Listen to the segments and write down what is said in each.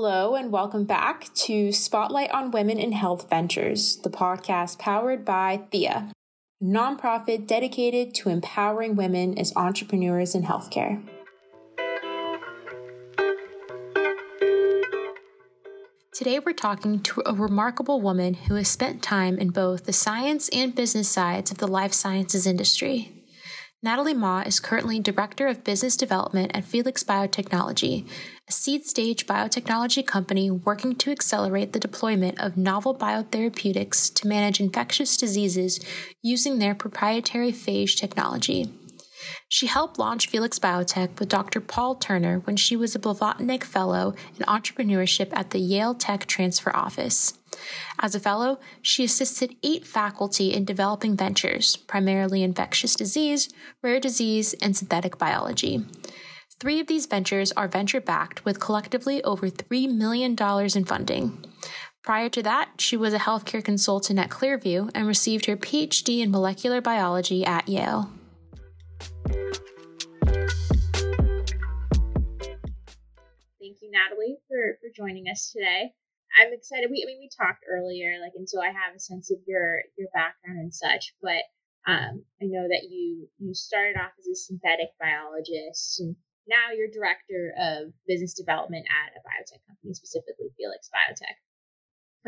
Hello, and welcome back to Spotlight on Women in Health Ventures, the podcast powered by Thea, a nonprofit dedicated to empowering women as entrepreneurs in healthcare. Today, we're talking to a remarkable woman who has spent time in both the science and business sides of the life sciences industry. Natalie Ma is currently Director of Business Development at Felix Biotechnology, a seed stage biotechnology company working to accelerate the deployment of novel biotherapeutics to manage infectious diseases using their proprietary phage technology. She helped launch Felix Biotech with Dr. Paul Turner when she was a Blavatnik Fellow in Entrepreneurship at the Yale Tech Transfer Office. As a fellow, she assisted eight faculty in developing ventures, primarily infectious disease, rare disease, and synthetic biology. Three of these ventures are venture backed with collectively over $3 million in funding. Prior to that, she was a healthcare consultant at Clearview and received her PhD in molecular biology at Yale. Thank you, Natalie, for, for joining us today. I'm excited. We, I mean, we talked earlier, like, and so I have a sense of your your background and such. But um, I know that you you started off as a synthetic biologist, and now you're director of business development at a biotech company, specifically Felix Biotech.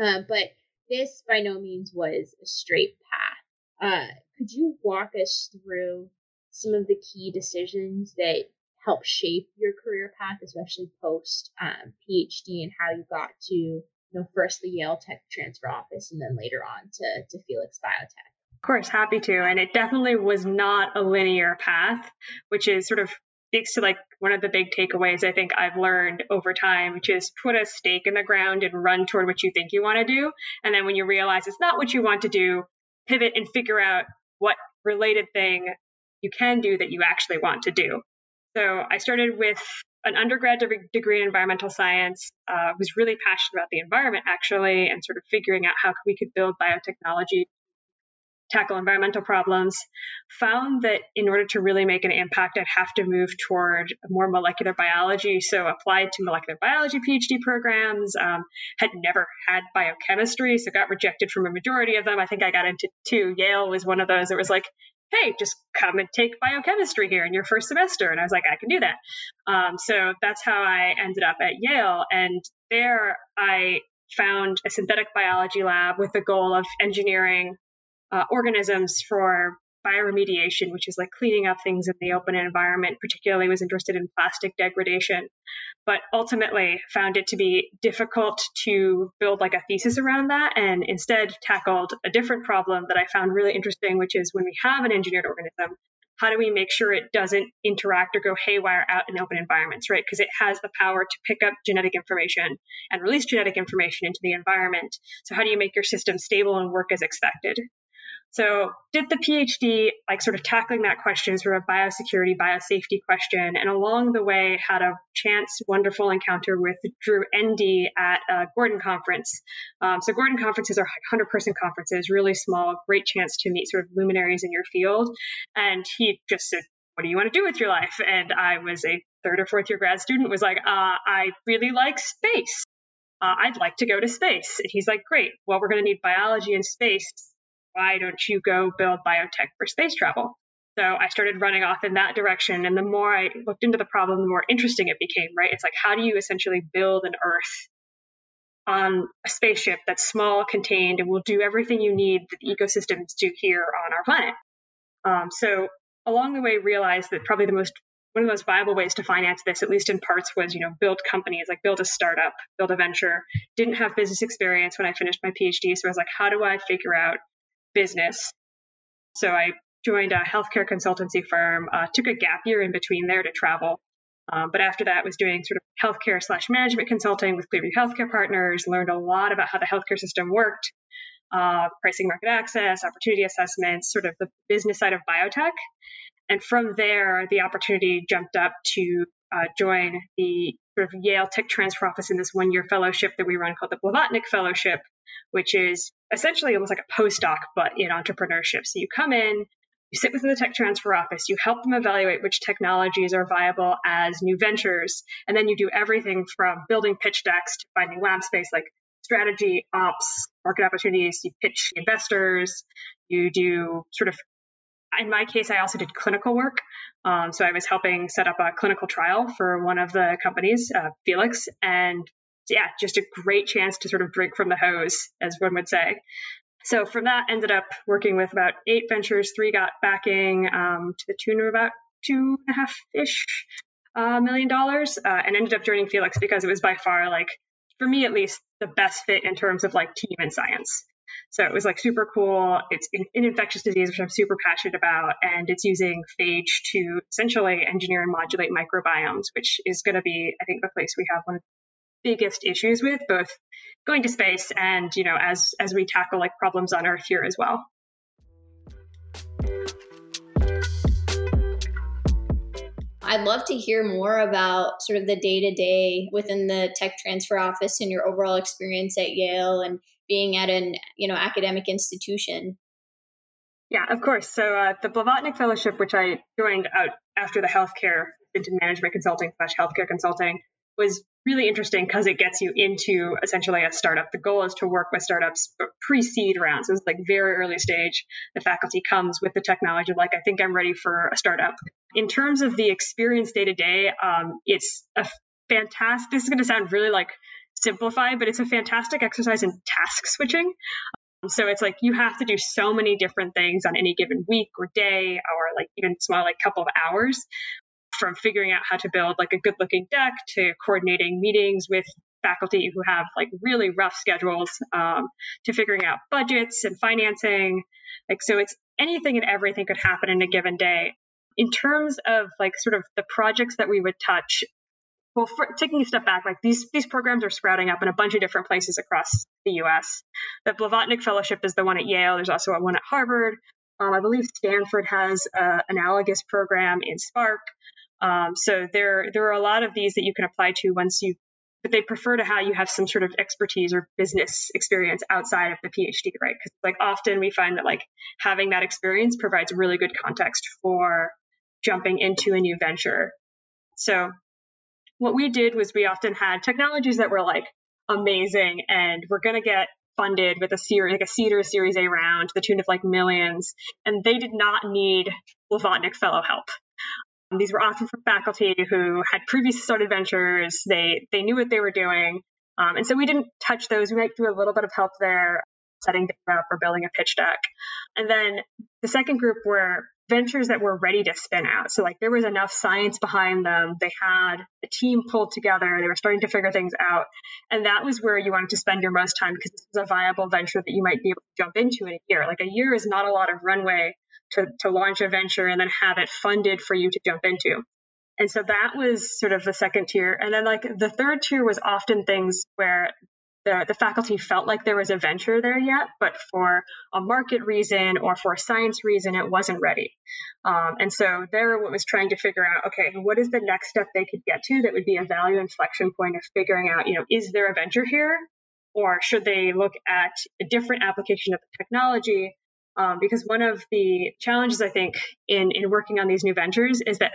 Uh, but this by no means was a straight path. Uh, could you walk us through some of the key decisions that help shape your career path, especially post um, PhD, and how you got to you know first the Yale Tech Transfer Office, and then later on to to Felix Biotech. Of course, happy to. And it definitely was not a linear path, which is sort of speaks to like one of the big takeaways I think I've learned over time, which is put a stake in the ground and run toward what you think you want to do. And then when you realize it's not what you want to do, pivot and figure out what related thing you can do that you actually want to do. So I started with an undergrad degree in environmental science. Uh, was really passionate about the environment actually, and sort of figuring out how we could build biotechnology tackle environmental problems, found that in order to really make an impact, I'd have to move toward more molecular biology. So applied to molecular biology PhD programs, um, had never had biochemistry, so got rejected from a majority of them. I think I got into two. Yale was one of those that was like, hey, just come and take biochemistry here in your first semester. And I was like, I can do that. Um, so that's how I ended up at Yale. And there I found a synthetic biology lab with the goal of engineering uh, organisms for bioremediation, which is like cleaning up things in the open environment, particularly was interested in plastic degradation, but ultimately found it to be difficult to build like a thesis around that and instead tackled a different problem that I found really interesting, which is when we have an engineered organism, how do we make sure it doesn't interact or go haywire out in open environments, right? Because it has the power to pick up genetic information and release genetic information into the environment. So, how do you make your system stable and work as expected? So did the PhD, like sort of tackling that question, sort of biosecurity, biosafety question, and along the way had a chance, wonderful encounter with Drew Endy at a Gordon conference. Um, so Gordon conferences are 100 person conferences, really small, great chance to meet sort of luminaries in your field. And he just said, what do you want to do with your life? And I was a third or fourth year grad student, was like, uh, I really like space. Uh, I'd like to go to space. And he's like, great. Well, we're going to need biology in space why don't you go build biotech for space travel? So I started running off in that direction. And the more I looked into the problem, the more interesting it became, right? It's like, how do you essentially build an Earth on a spaceship that's small, contained, and will do everything you need that ecosystems do here on our planet? Um, so along the way, realized that probably the most one of the most viable ways to finance this, at least in parts, was you know build companies, like build a startup, build a venture. Didn't have business experience when I finished my PhD, so I was like, how do I figure out business. So I joined a healthcare consultancy firm, uh, took a gap year in between there to travel. Um, but after that, was doing sort of healthcare slash management consulting with Clearview Healthcare Partners. Learned a lot about how the healthcare system worked, uh, pricing, market access, opportunity assessments, sort of the business side of biotech. And from there, the opportunity jumped up to uh, join the sort of Yale Tech Transfer Office in this one-year fellowship that we run called the Blavatnik Fellowship, which is essentially almost like a postdoc, but in entrepreneurship. So you come in, You sit within the tech transfer office, you help them evaluate which technologies are viable as new ventures, and then you do everything from building pitch decks to finding lab space like strategy, ops, market opportunities, you pitch investors, you do sort of in my case, I also did clinical work. Um, so I was helping set up a clinical trial for one of the companies, uh, Felix, and yeah, just a great chance to sort of drink from the hose, as one would say. So from that, ended up working with about eight ventures. Three got backing um, to the tune of about two and a half ish uh, million dollars, uh, and ended up joining Felix because it was by far like, for me at least, the best fit in terms of like team and science. So it was like super cool. It's in, in infectious disease, which I'm super passionate about, and it's using phage to essentially engineer and modulate microbiomes, which is going to be, I think, the place we have one of biggest issues with, both going to space and you know as as we tackle like problems on Earth here as well. I'd love to hear more about sort of the day to day within the tech transfer office and your overall experience at Yale and being at an you know academic institution. Yeah, of course. So uh, the Blavatnik Fellowship, which I joined out after the healthcare into management consulting slash healthcare consulting, was really interesting because it gets you into essentially a startup. The goal is to work with startups pre-seed rounds. So it's like very early stage. The faculty comes with the technology, like I think I'm ready for a startup. In terms of the experience day to day, it's a fantastic. This is going to sound really like simplified, but it's a fantastic exercise in task switching. Um, so it's like you have to do so many different things on any given week or day, or like even small, like couple of hours from figuring out how to build like a good looking deck to coordinating meetings with faculty who have like really rough schedules um, to figuring out budgets and financing. Like so it's anything and everything could happen in a given day. In terms of like sort of the projects that we would touch well for, taking a step back like these these programs are sprouting up in a bunch of different places across the us the blavatnik fellowship is the one at yale. There's also one at harvard. Um, i believe stanford has an analogous program in spark um, so there there are a lot of these that you can apply to once you but they prefer to have you have some sort of expertise or business experience outside of the PhD, right? Because like often we find that like having that experience provides really good context for jumping into a new venture. So what we did was we often had technologies that were like amazing and we're going to get funded with a series like a a series A round to the tune of like millions and they did not need Blavatnik fellow help. These were often from faculty who had previously started ventures. They they knew what they were doing, um, and so we didn't touch those. We might do a little bit of help there, setting them up or building a pitch deck. And then the second group were ventures that were ready to spin out. So like there was enough science behind them. They had a team pulled together. They were starting to figure things out. And that was where you wanted to spend your most time because this was a viable venture that you might be able to jump into in a year. Like a year is not a lot of runway to, to launch a venture and then have it funded for you to jump into. And so that was sort of the second tier. And then like the third tier was often things where the, the faculty felt like there was a venture there yet, but for a market reason or for a science reason, it wasn't ready. Um, and so there what was trying to figure out, okay, what is the next step they could get to that would be a value inflection point of figuring out, you know, is there a venture here? Or should they look at a different application of the technology um, because one of the challenges I think in in working on these new ventures is that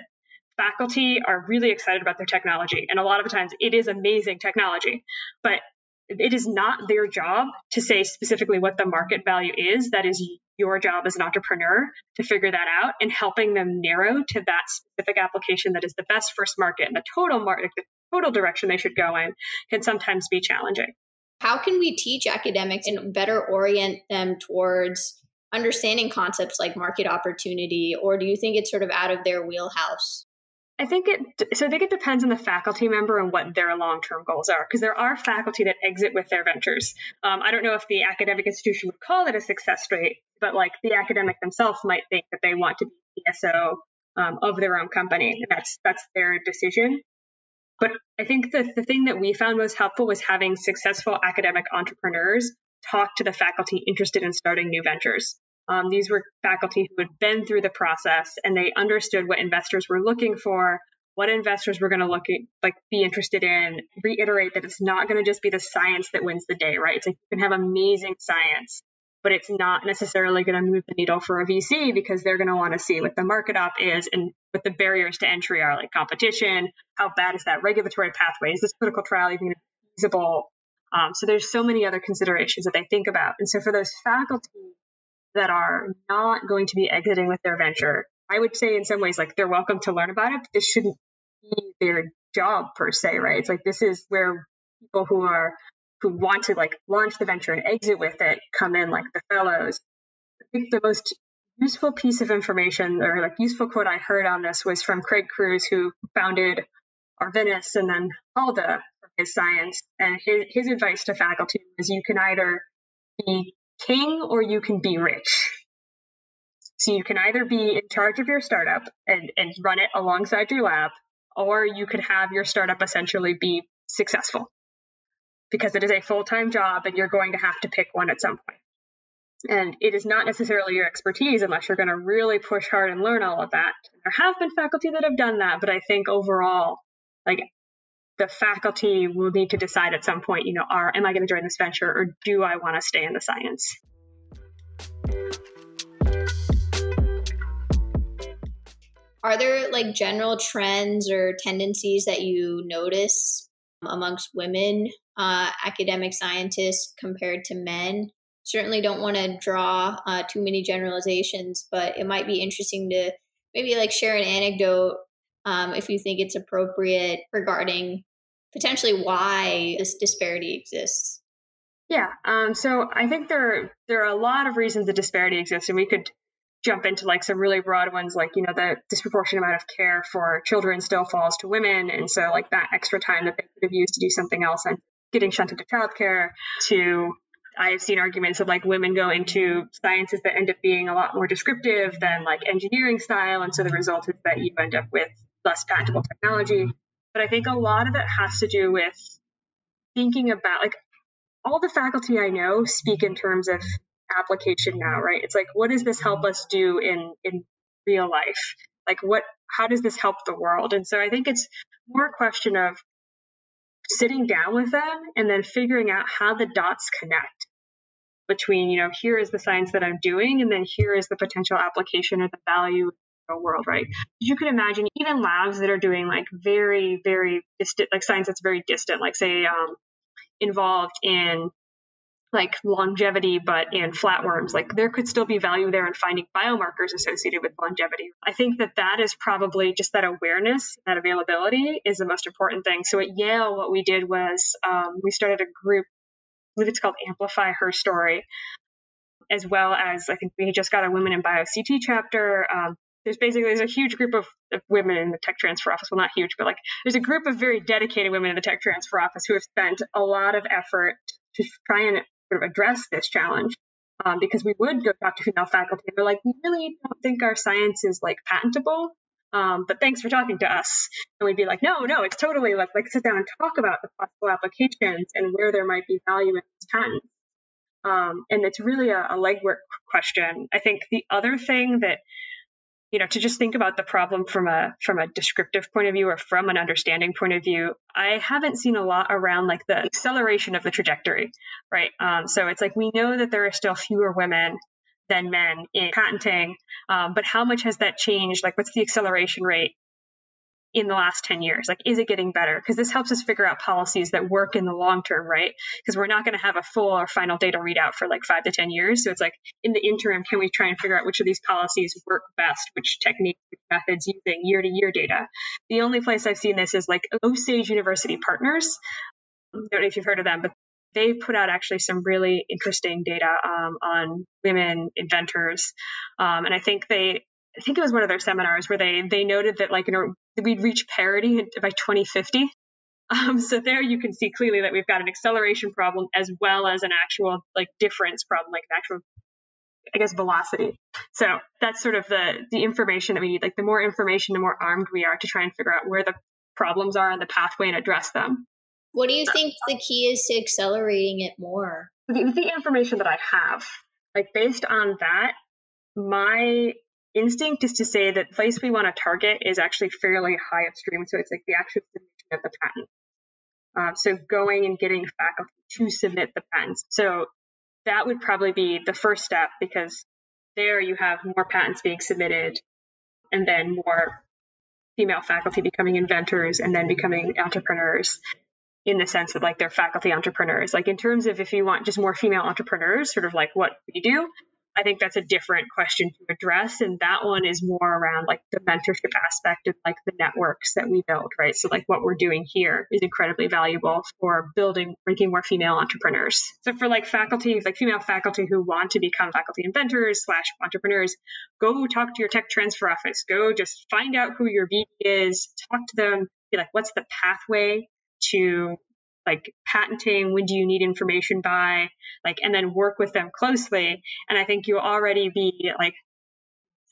faculty are really excited about their technology, and a lot of times it is amazing technology, but it is not their job to say specifically what the market value is. That is your job as an entrepreneur to figure that out and helping them narrow to that specific application that is the best first market and the total market, the total direction they should go in can sometimes be challenging. How can we teach academics and better orient them towards understanding concepts like market opportunity, or do you think it's sort of out of their wheelhouse? I think it. So I think it depends on the faculty member and what their long-term goals are, because there are faculty that exit with their ventures. Um, I don't know if the academic institution would call it a success rate, but like the academic themselves might think that they want to be CEO um, of their own company. And that's that's their decision. But I think the the thing that we found most helpful was having successful academic entrepreneurs talk to the faculty interested in starting new ventures. Um, these were faculty who had been through the process and they understood what investors were looking for, what investors were going to look at, like be interested in. Reiterate that it's not going to just be the science that wins the day, right? It's like you can have amazing science, but it's not necessarily going to move the needle for a VC because they're going to want to see what the market op is and what the barriers to entry are, like competition, how bad is that regulatory pathway, is this clinical trial even feasible? Um, so there's so many other considerations that they think about. And so for those faculty that are not going to be exiting with their venture, I would say in some ways like they're welcome to learn about it, but this shouldn't be their job per se, right? It's like this is where people who are who want to like launch the venture and exit with it come in like the fellows. I think the most useful piece of information or like useful quote I heard on this was from Craig Crews, who founded Arvinas and then Halda his science. And his, his advice to faculty is you can either be king or you can be rich. So you can either be in charge of your startup and, and run it alongside your lab, or you could have your startup essentially be successful because it is a full time job and you're going to have to pick one at some point. And it is not necessarily your expertise unless you're going to really push hard and learn all of that. There have been faculty that have done that, but I think overall, like the faculty will need to decide at some point, you know, are am I going to join this venture or do I want to stay in the science? Are there like general trends or tendencies that you notice amongst women uh, academic scientists compared to men? Certainly don't want to draw uh, too many generalizations, but it might be interesting to maybe like share an anecdote um, if you think it's appropriate regarding potentially why this disparity exists. Yeah, um, so I think there there are a lot of reasons the disparity exists, and we could jump into like some really broad ones like you know the disproportionate amount of care for children still falls to women and so like that extra time that they could have used to do something else and getting shunted to childcare to I've seen arguments of like women go into sciences that end up being a lot more descriptive than like engineering style. And so the result is that you end up with less patentable technology. But I think a lot of it has to do with thinking about like all the faculty I know speak in terms of application now, right? It's like, what does this help us do in in real life? Like, what? How does this help the world? And so I think it's more a question of sitting down with them and then figuring out how the dots connect between, you know, here is the science that I'm doing, and then here is the potential application or the value the world, right? You could imagine even labs that are doing like very, very distant, like science that's very distant, like say um, involved in like longevity, but in flatworms, like there could still be value there in finding biomarkers associated with longevity. I think that that is probably just that awareness, that availability is the most important thing. So at Yale, what we did was um, we started a group, I believe it's called Amplify Her Story, as well as I think we just got a Women in Bio CT chapter. Um, there's basically there's a huge group of, of, women in the tech transfer office. Well, not huge, but like there's a group of very dedicated women in the tech transfer office who have spent a lot of effort to try and sort of address this challenge. Um, because we would go talk to female faculty and they're like, we really don't think our science is like patentable. Um, but thanks for talking to us. And we'd be like, no, no, it's totally like, like sit down and talk about the possible applications and where there might be value in these patents. Um, and it's really a, a legwork question. I think the other thing that you know to just think about the problem from a from a descriptive point of view or from an understanding point of view i haven't seen a lot around like the acceleration of the trajectory right? Um, so it's like we know that there are still fewer women than men in patenting um, but how much has that changed? Like what's the acceleration rate in the last 10 years? Like, is it getting better? Because this helps us figure out policies that work in the long term, right? Because we're not going to have a full or final data readout for like five to 10 years. So it's like in the interim, can we try and figure out which of these policies work best, which techniques, which methods using year to year data? The only place I've seen this is like Osage University Partners. I don't know if you've heard of them, but they put out actually some really interesting data um, on women inventors. Um, and I think they I think it was one of their seminars where they they noted that like you know we'd reach parity by 2050. Um, so there you can see clearly that we've got an acceleration problem as well as an actual like difference problem, like an actual I guess velocity. So that's sort of the the information that we need. Like the more information, the more armed we are to try and figure out where the problems are on the pathway and address them. What do you think the key is to accelerating it more? The, the information that I have, like based on that, my instinct is to say that the place we want to target is actually fairly high upstream. So it's like the actual submission of the patent. Uh, so going and getting faculty to submit the patents. So that would probably be the first step because there you have more patents being submitted and then more female faculty becoming inventors and then becoming entrepreneurs in the sense of like they're faculty entrepreneurs. Like in terms of if you want just more female entrepreneurs, sort of like what we do, I think that's a different question to address. And that one is more around like the mentorship aspect of like the networks that we build, right? So like what we're doing here is incredibly valuable for building, making more female entrepreneurs. So for like faculty, like female faculty who want to become faculty inventors slash entrepreneurs, go talk to your tech transfer office. Go just find out who your VP is, talk to them, be like, what's the pathway to like patenting when do you need information by like and then work with them closely. And i think you'll already be like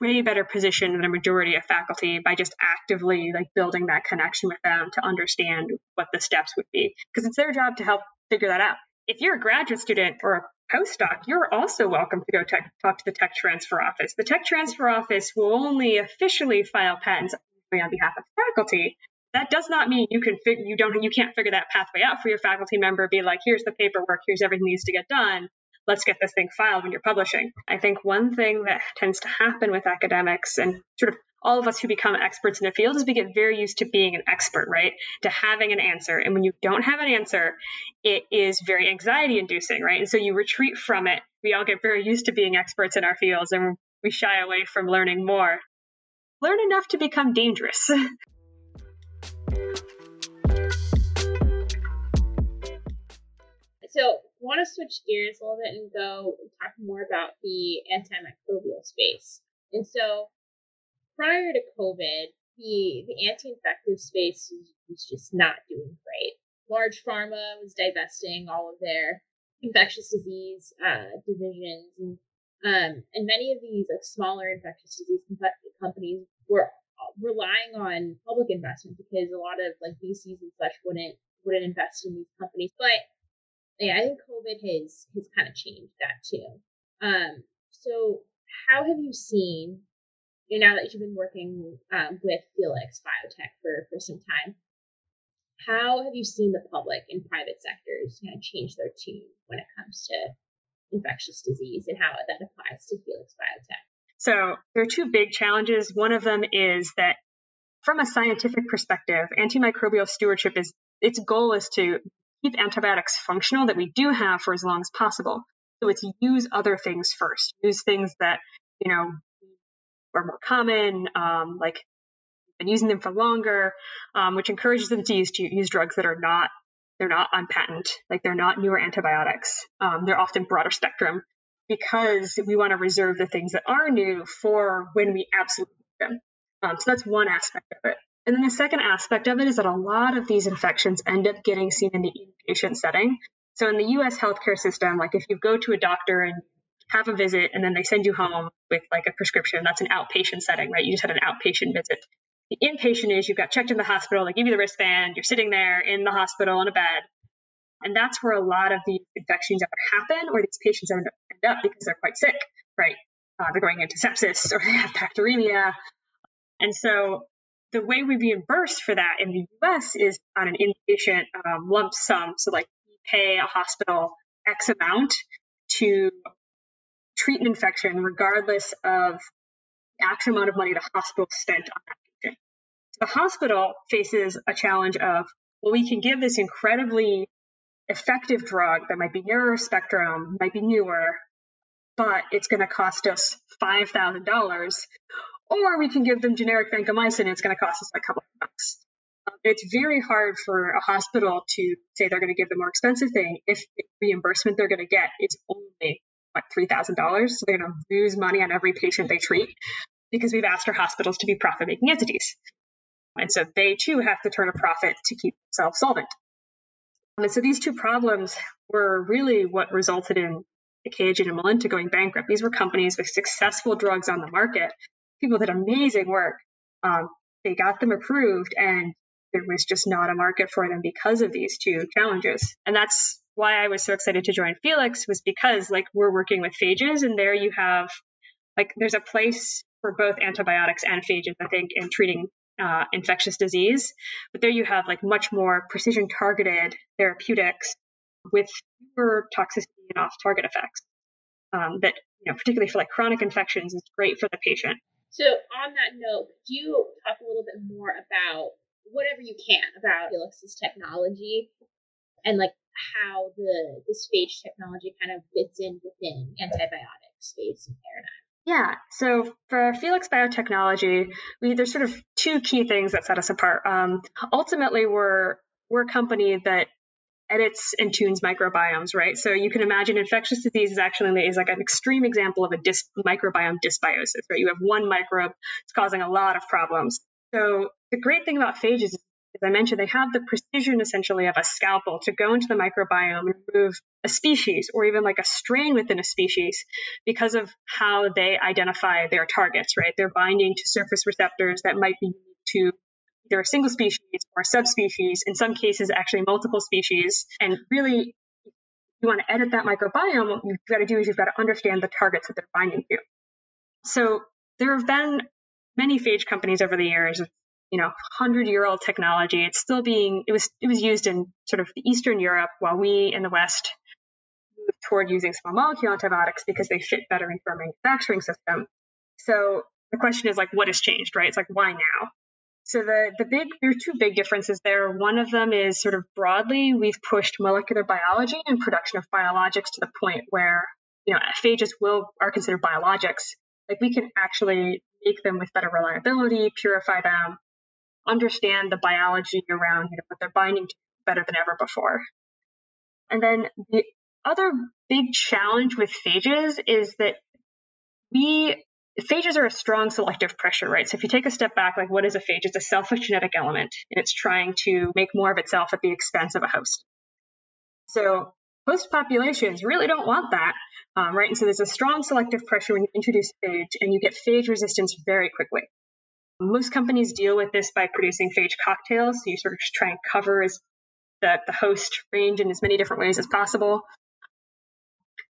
way better positioned than a majority of faculty by just actively like building that connection with them to understand what the steps would be. Because it's their job to help figure that out. If you're a graduate student or a postdoc you're also welcome to go tech, talk to the tech transfer office. The tech transfer office will only officially file patents on behalf of faculty that does not mean you can you don't you can't figure that pathway out for your faculty member be like here's the paperwork here's everything needs to get done. Let's get this thing filed when you're publishing. I think one thing that tends to happen with academics and sort of all of us who become experts in a field is we get very used to being an expert right? To having an answer. And when you don't have an answer it is very anxiety inducing right? And so you retreat from it. We all get very used to being experts in our fields and we shy away from learning more. Learn enough to become dangerous So, want to switch gears a little bit and go talk more about the antimicrobial space. And so, prior to COVID, the the anti-infective space was just not doing great. Large pharma was divesting all of their infectious disease uh, divisions, and um, and many of these like smaller infectious disease companies were relying on public investment because a lot of like VCs and such wouldn't wouldn't invest in these companies. But yeah, I think COVID has has kind of changed that too. Um, so how have you seen? You know, now that you've been working um, with Felix Biotech for for some time, how have you seen the public and private sectors kind of change their tune when it comes to infectious disease and how that applies to Felix Biotech? So there are two big challenges. One of them is that from a scientific perspective, antimicrobial stewardship is its goal is to keep antibiotics functional that we do have for as long as possible. So it's use other things first. Use things that, you know, are more common, um, like been using them for longer, um, which encourages them to use to use drugs that are not they're not on patent, like they're not newer antibiotics. Um, they're often broader spectrum because we want to reserve the things that are new for when we absolutely need them. Um, so that's one aspect of it. And then the second aspect of it is that a lot of these infections end up getting seen in the inpatient setting. So in the US healthcare system, like if you go to a doctor and have a visit and then they send you home with like a prescription, that's an outpatient setting, right? You just had an outpatient visit. The inpatient is you've got checked in the hospital, they give you the wristband, you're sitting there in the hospital on a bed, and that's where a lot of the infections either happen or these patients end up, end up because they're quite sick, right? Uh, they're going into sepsis or they have bacteremia. And so the way we reimburse for that in the US is on an inpatient um, lump sum. So, like, you pay a hospital X amount to treat an infection, regardless of the actual amount of money the hospital spent on that patient. So the hospital faces a challenge of, well, we can give this incredibly effective drug that might be narrower spectrum, might be newer, but it's going to cost us $5,000. Or we can give them generic vancomycin and it's going to cost us a couple of bucks. Um, it's very hard for a hospital to say they're going to give the more expensive thing if the reimbursement they're going to get is only like $3,000. So they're going to lose money on every patient they treat because we've asked our hospitals to be profit making entities. And so they too have to turn a profit to keep themselves solvent. And so these two problems were really what resulted in Achaogen and Melinta going bankrupt. These were companies with successful drugs on the market. People did amazing work. Um, they got them approved, and there was just not a market for them because of these two challenges. And that's why I was so excited to join Felix was because like we're working with phages, and there you have like there's a place for both antibiotics and phages, I think, in treating uh, infectious disease. But there you have like much more precision targeted therapeutics with fewer toxicity and off-target effects. Um, that you know, particularly for like chronic infections, is great for the patient. So, on that note, do you talk a little bit more about whatever you can about Felix's technology and like how the this phage technology kind of fits in within antibiotic space and paradigm? Yeah. So for Felix Biotechnology, we there's sort of two key things that set us apart. Um, ultimately, we're we're a company that edits and tunes microbiomes, right? So you can imagine infectious disease is actually is like an extreme example of a dis- microbiome dysbiosis, right? You have one microbe, it's causing a lot of problems. So the great thing about phages is as I mentioned, they have the precision essentially of a scalpel to go into the microbiome and remove a species or even like a strain within a species because of how they identify their targets, right? They're binding to surface receptors that might be to either a single species or a subspecies, in some cases, actually multiple species. And really, if you want to edit that microbiome, what you've got to do is you've got to understand the targets that they're binding to. So there have been many phage companies over the years you know, hundred year old technology. It's still being it was it was used in sort of the Eastern Europe while we in the West moved toward using small molecule antibiotics because they fit better into our manufacturing system. So the question is like, what has changed, right? It's like, why now? So the the big there are two big differences there. One of them is sort of broadly we've pushed molecular biology and production of biologics to the point where you know phages will are considered biologics. Like we can actually make them with better reliability, purify them, understand the biology around you know, what they're binding to better than ever before. And then the other big challenge with phages is that we phages are a strong selective pressure, right? So if you take a step back, like what is a phage? It's a selfish genetic element, and it's trying to make more of itself at the expense of a host. So host populations really don't want that, um, right? And so there's a strong selective pressure when you introduce phage, and you get phage resistance very quickly. Most companies deal with this by producing phage cocktails. So you sort of try and cover as the, the host range in as many different ways as possible.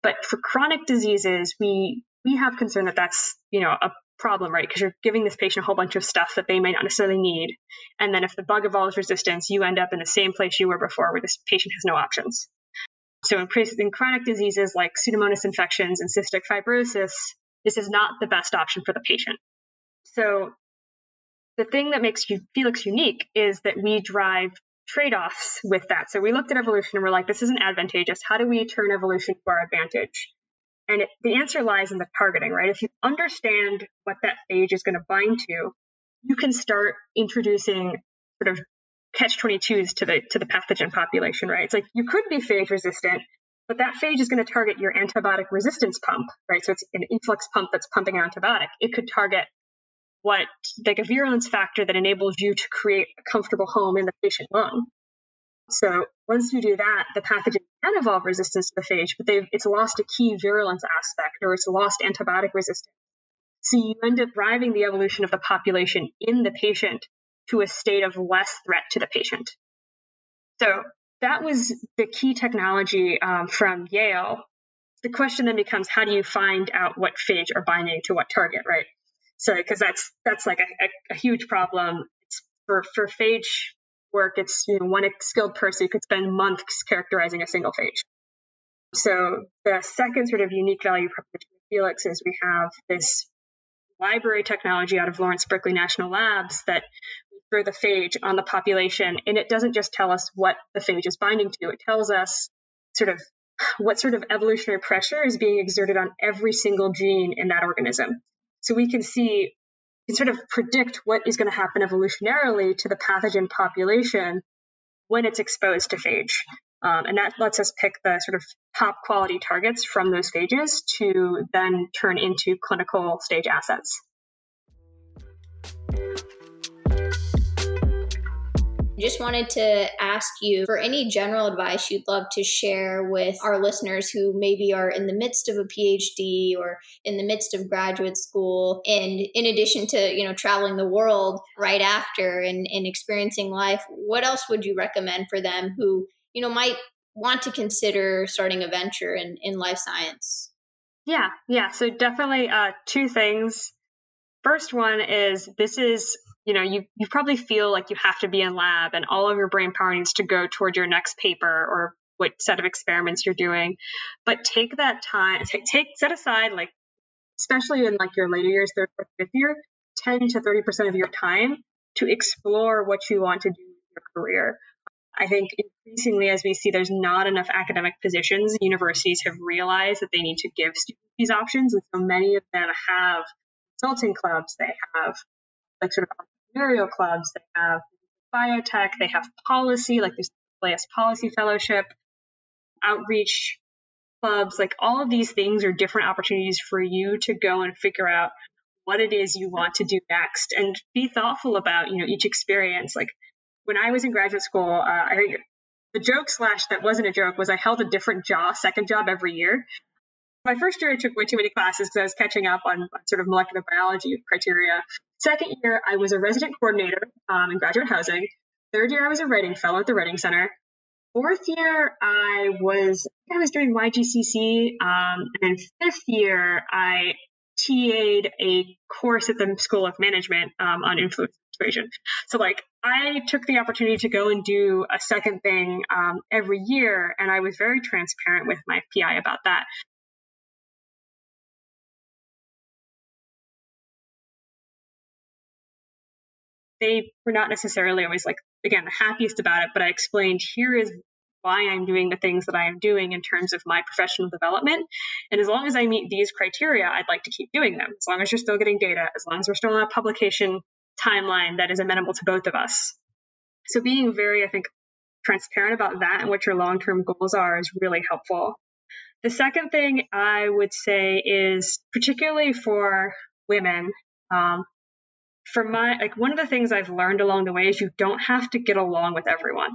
But for chronic diseases, we we have concern that that's you know a problem, right? Because you're giving this patient a whole bunch of stuff that they may not necessarily need, and then if the bug evolves resistance, you end up in the same place you were before, where this patient has no options. So in, in chronic diseases like Pseudomonas infections and cystic fibrosis, this is not the best option for the patient. So the thing that makes Felix unique is that we drive trade offs with that. So we looked at evolution and we're like, this isn't advantageous. How do we turn evolution to our advantage? And it, the answer lies in the targeting, right? If you understand what that phage is going to bind to, you can start introducing sort of catch 22s to the to the pathogen population, right? It's like you could be phage resistant, but that phage is going to target your antibiotic resistance pump, right? So it's an influx pump that's pumping an antibiotic. It could target what like a virulence factor that enables you to create a comfortable home in the patient lung. So once you do that, the pathogen can evolve resistance to the phage, but it's lost a key virulence aspect or it's lost antibiotic resistance. So you end up driving the evolution of the population in the patient to a state of less threat to the patient. So that was the key technology um, from Yale. The question then becomes how do you find out what phage are binding to what target, right? So, because that's that's like a, a, a huge problem for for phage work. It's you know one skilled person could spend months characterizing a single phage. So the second sort of unique value proposition of Felix is we have this library technology out of Lawrence Berkeley National Labs that we throw the phage on the population, and it doesn't just tell us what the phage is binding to; it tells us sort of what sort of evolutionary pressure is being exerted on every single gene in that organism. So we can see, can sort of predict what is going to happen evolutionarily to the pathogen population when it's exposed to phage. Um, and that lets us pick the sort of top quality targets from those phages to then turn into clinical stage assets. Just wanted to ask you for any general advice you'd love to share with our listeners who maybe are in the midst of a PhD or in the midst of graduate school. And in addition to, you know, traveling the world right after and, and experiencing life, what else would you recommend for them who, you know, might want to consider starting a venture in, in life science? Yeah, yeah. So definitely uh, two things. First one is this is you know, you, you probably feel like you have to be in lab and all of your brain power needs to go toward your next paper or what set of experiments you're doing. But take that time, take, take set aside like, especially in like your later years, third, fourth, fifth year, 10 to 30% of your time to explore what you want to do in your career. I think increasingly, as we see, there's not enough academic positions. Universities have realized that they need to give students these options. And so many of them have consulting clubs, they have like sort of entrepreneurial clubs, they have biotech, they have policy, like this LAS Policy Fellowship, outreach clubs, like all of these things are different opportunities for you to go and figure out what it is you want to do next and be thoughtful about, you know, each experience. Like when I was in graduate school, uh, I the joke slash that wasn't a joke was I held a different job, second job every year. My first year, I took way too many classes because I was catching up on, sort of molecular biology criteria. Second year, I was a resident coordinator um, in graduate housing. Third year, I was a writing fellow at the Writing Center. Fourth year, I was I was doing YGCC, um, and then fifth year, I TA'd a course at the School of Management um, on influence persuasion. So like I took the opportunity to go and do a second thing um, every year, and I was very transparent with my PI about that. They were not necessarily always like, again, the happiest about it, but I explained here is why I'm doing the things that I am doing in terms of my professional development. And as long as I meet these criteria, I'd like to keep doing them. As long as you're still getting data, as long as we're still on a publication timeline that is amenable to both of us. So being very, I think, transparent about that and what your long term goals are is really helpful. The second thing I would say is particularly for women, um, for my like one of the things I've learned along the way is you don't have to get along with everyone.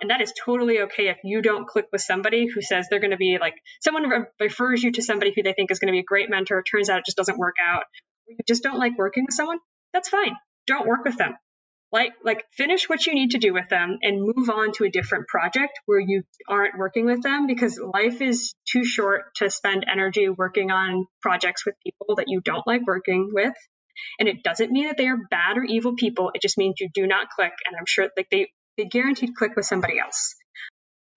And that is totally okay if you don't click with somebody who says they're going to be like someone re- refers you to somebody who they think is going to be a great mentor. Turns out it just doesn't work out. You just don't like working with someone that's fine. Don't work with them. Like, like finish what you need to do with them and move on to a different project where you aren't working with them because life is too short to spend energy working on projects with people that you don't like working with. And it doesn't mean that they are bad or evil people. It just means you do not click. And I'm sure like they, they guaranteed click with somebody else.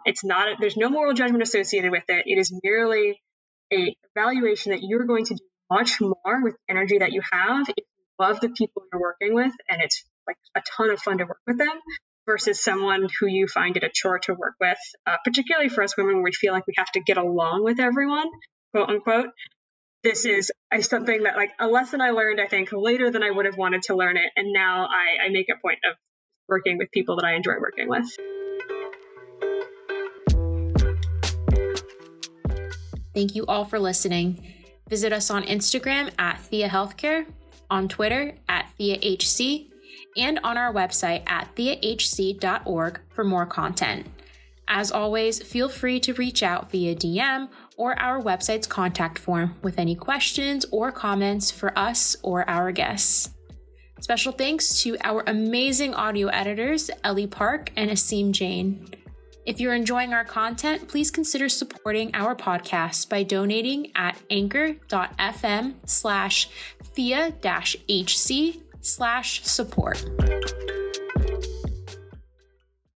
It's not, a, there's no moral judgment associated with it. It is merely a evaluation that you're going to do much more with energy that you have if you love the people you're working with and it's like a ton of fun to work with them versus someone who you find it a chore to work with, uh, particularly for us women we feel like we have to get along with everyone, quote unquote. This is uh, something that, like, a lesson I learned, I think, later than I would have wanted to learn it. And now I, I make a point of working with people that I enjoy working with. Thank you all for listening. Visit us on Instagram at Thea Healthcare on Twitter at TheaHC, and on our website at theahc.org for more content. As always, feel free to reach out via DM or our website's contact form with any questions or comments for us or our guests. Special thanks to our amazing audio editors, Ellie Park and Asim Jain. If you're enjoying our content, please consider supporting our podcast by donating at anchor.fm slash thea-hc slash support.